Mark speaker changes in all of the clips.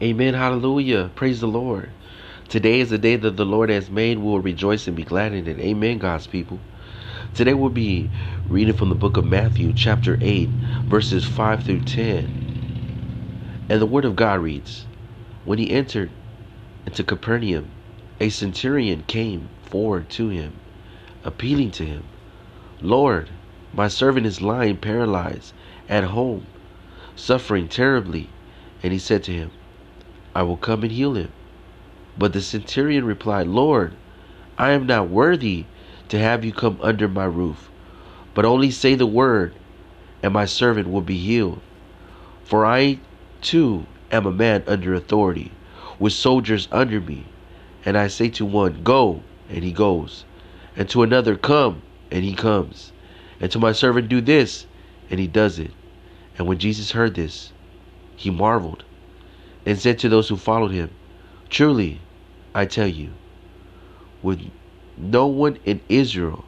Speaker 1: Amen. Hallelujah. Praise the Lord. Today is the day that the Lord has made. We will rejoice and be glad in it. Amen, God's people. Today we'll be reading from the book of Matthew, chapter 8, verses 5 through 10. And the word of God reads When he entered into Capernaum, a centurion came forward to him, appealing to him, Lord, my servant is lying paralyzed at home, suffering terribly. And he said to him, I will come and heal him. But the centurion replied, Lord, I am not worthy to have you come under my roof, but only say the word, and my servant will be healed. For I too am a man under authority, with soldiers under me. And I say to one, Go, and he goes, and to another, Come, and he comes, and to my servant, Do this, and he does it. And when Jesus heard this, he marveled and said to those who followed him, Truly, I tell you, with no one in Israel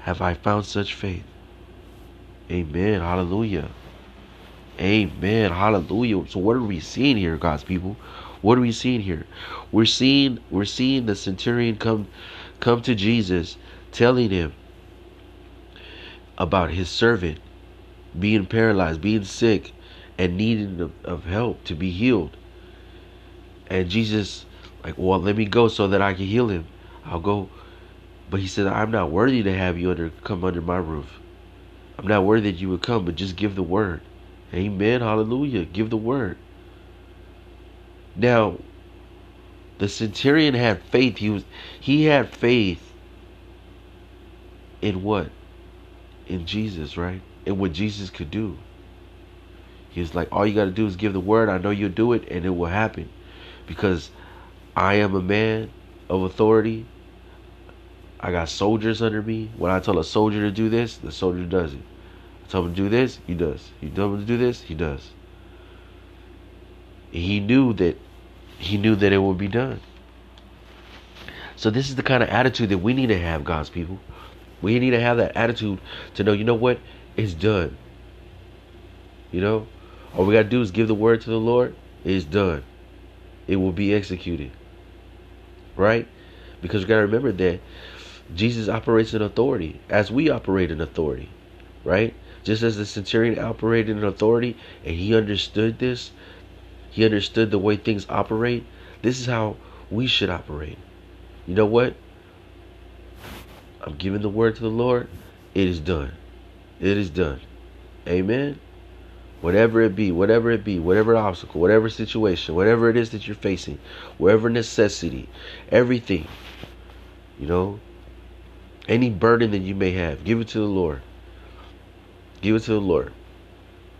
Speaker 1: have I found such faith. Amen. Hallelujah. Amen. Hallelujah. So what are we seeing here, God's people? What are we seeing here? We're seeing we're seeing the centurion come come to Jesus telling him about his servant being paralyzed, being sick, and needing of, of help to be healed. And Jesus, like, well, let me go so that I can heal him. I'll go. But he said, I'm not worthy to have you under come under my roof. I'm not worthy that you would come, but just give the word. Amen. Hallelujah. Give the word. Now, the centurion had faith. He was he had faith in what? In Jesus, right? In what Jesus could do. He's like, all you got to do is give the word. I know you'll do it, and it will happen. Because I am a man of authority. I got soldiers under me. When I tell a soldier to do this, the soldier does it. I tell him to do this, he does. You tell him to do this, he does. He knew that he knew that it would be done. So this is the kind of attitude that we need to have, God's people. We need to have that attitude to know, you know what? It's done. You know? All we got to do is give the word to the Lord. It's done. It will be executed. Right? Because we got to remember that Jesus operates in authority as we operate in authority. Right? Just as the centurion operated in authority and he understood this, he understood the way things operate. This is how we should operate. You know what? I'm giving the word to the Lord. It is done. It is done. Amen whatever it be, whatever it be, whatever obstacle, whatever situation, whatever it is that you're facing, whatever necessity, everything, you know, any burden that you may have, give it to the Lord. Give it to the Lord.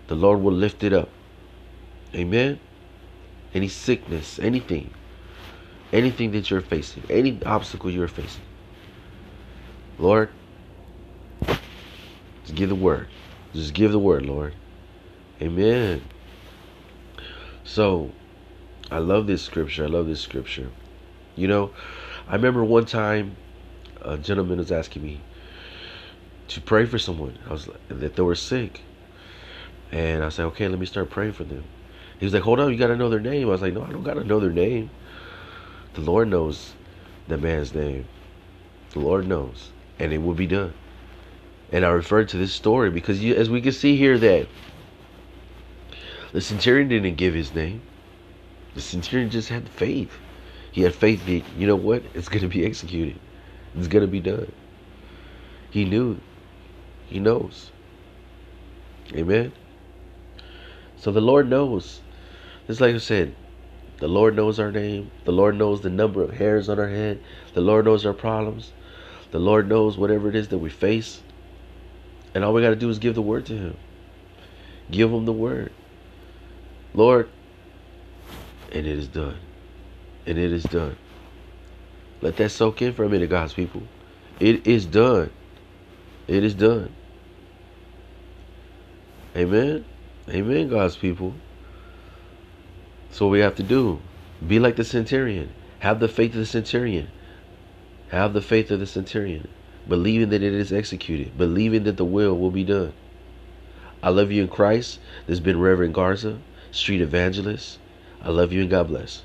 Speaker 1: The Lord will lift it up. Amen. Any sickness, anything, anything that you're facing, any obstacle you're facing, Lord, just give the word. Just give the word, Lord. Amen. So, I love this scripture. I love this scripture. You know, I remember one time a gentleman was asking me to pray for someone. I was that they were sick, and I said, "Okay, let me start praying for them." He was like, "Hold on, you got to know their name." I was like, "No, I don't got to know their name. The Lord knows the man's name. The Lord knows, and it will be done." And I referred to this story because, you, as we can see here, that the centurion didn't give his name. The centurion just had faith. He had faith that, you know what? It's going to be executed. It's going to be done. He knew. He knows. Amen. So the Lord knows. Just like I said, the Lord knows our name. The Lord knows the number of hairs on our head. The Lord knows our problems. The Lord knows whatever it is that we face. And all we got to do is give the word to Him. Give Him the word. Lord, and it is done. And it is done. Let that soak in for a minute, God's people. It is done. It is done. Amen. Amen, God's people. So we have to do. Be like the centurion. Have the faith of the centurion. Have the faith of the centurion. Believing that it is executed. Believing that the will will be done. I love you in Christ. This has been Reverend Garza street evangelist. I love you and God bless.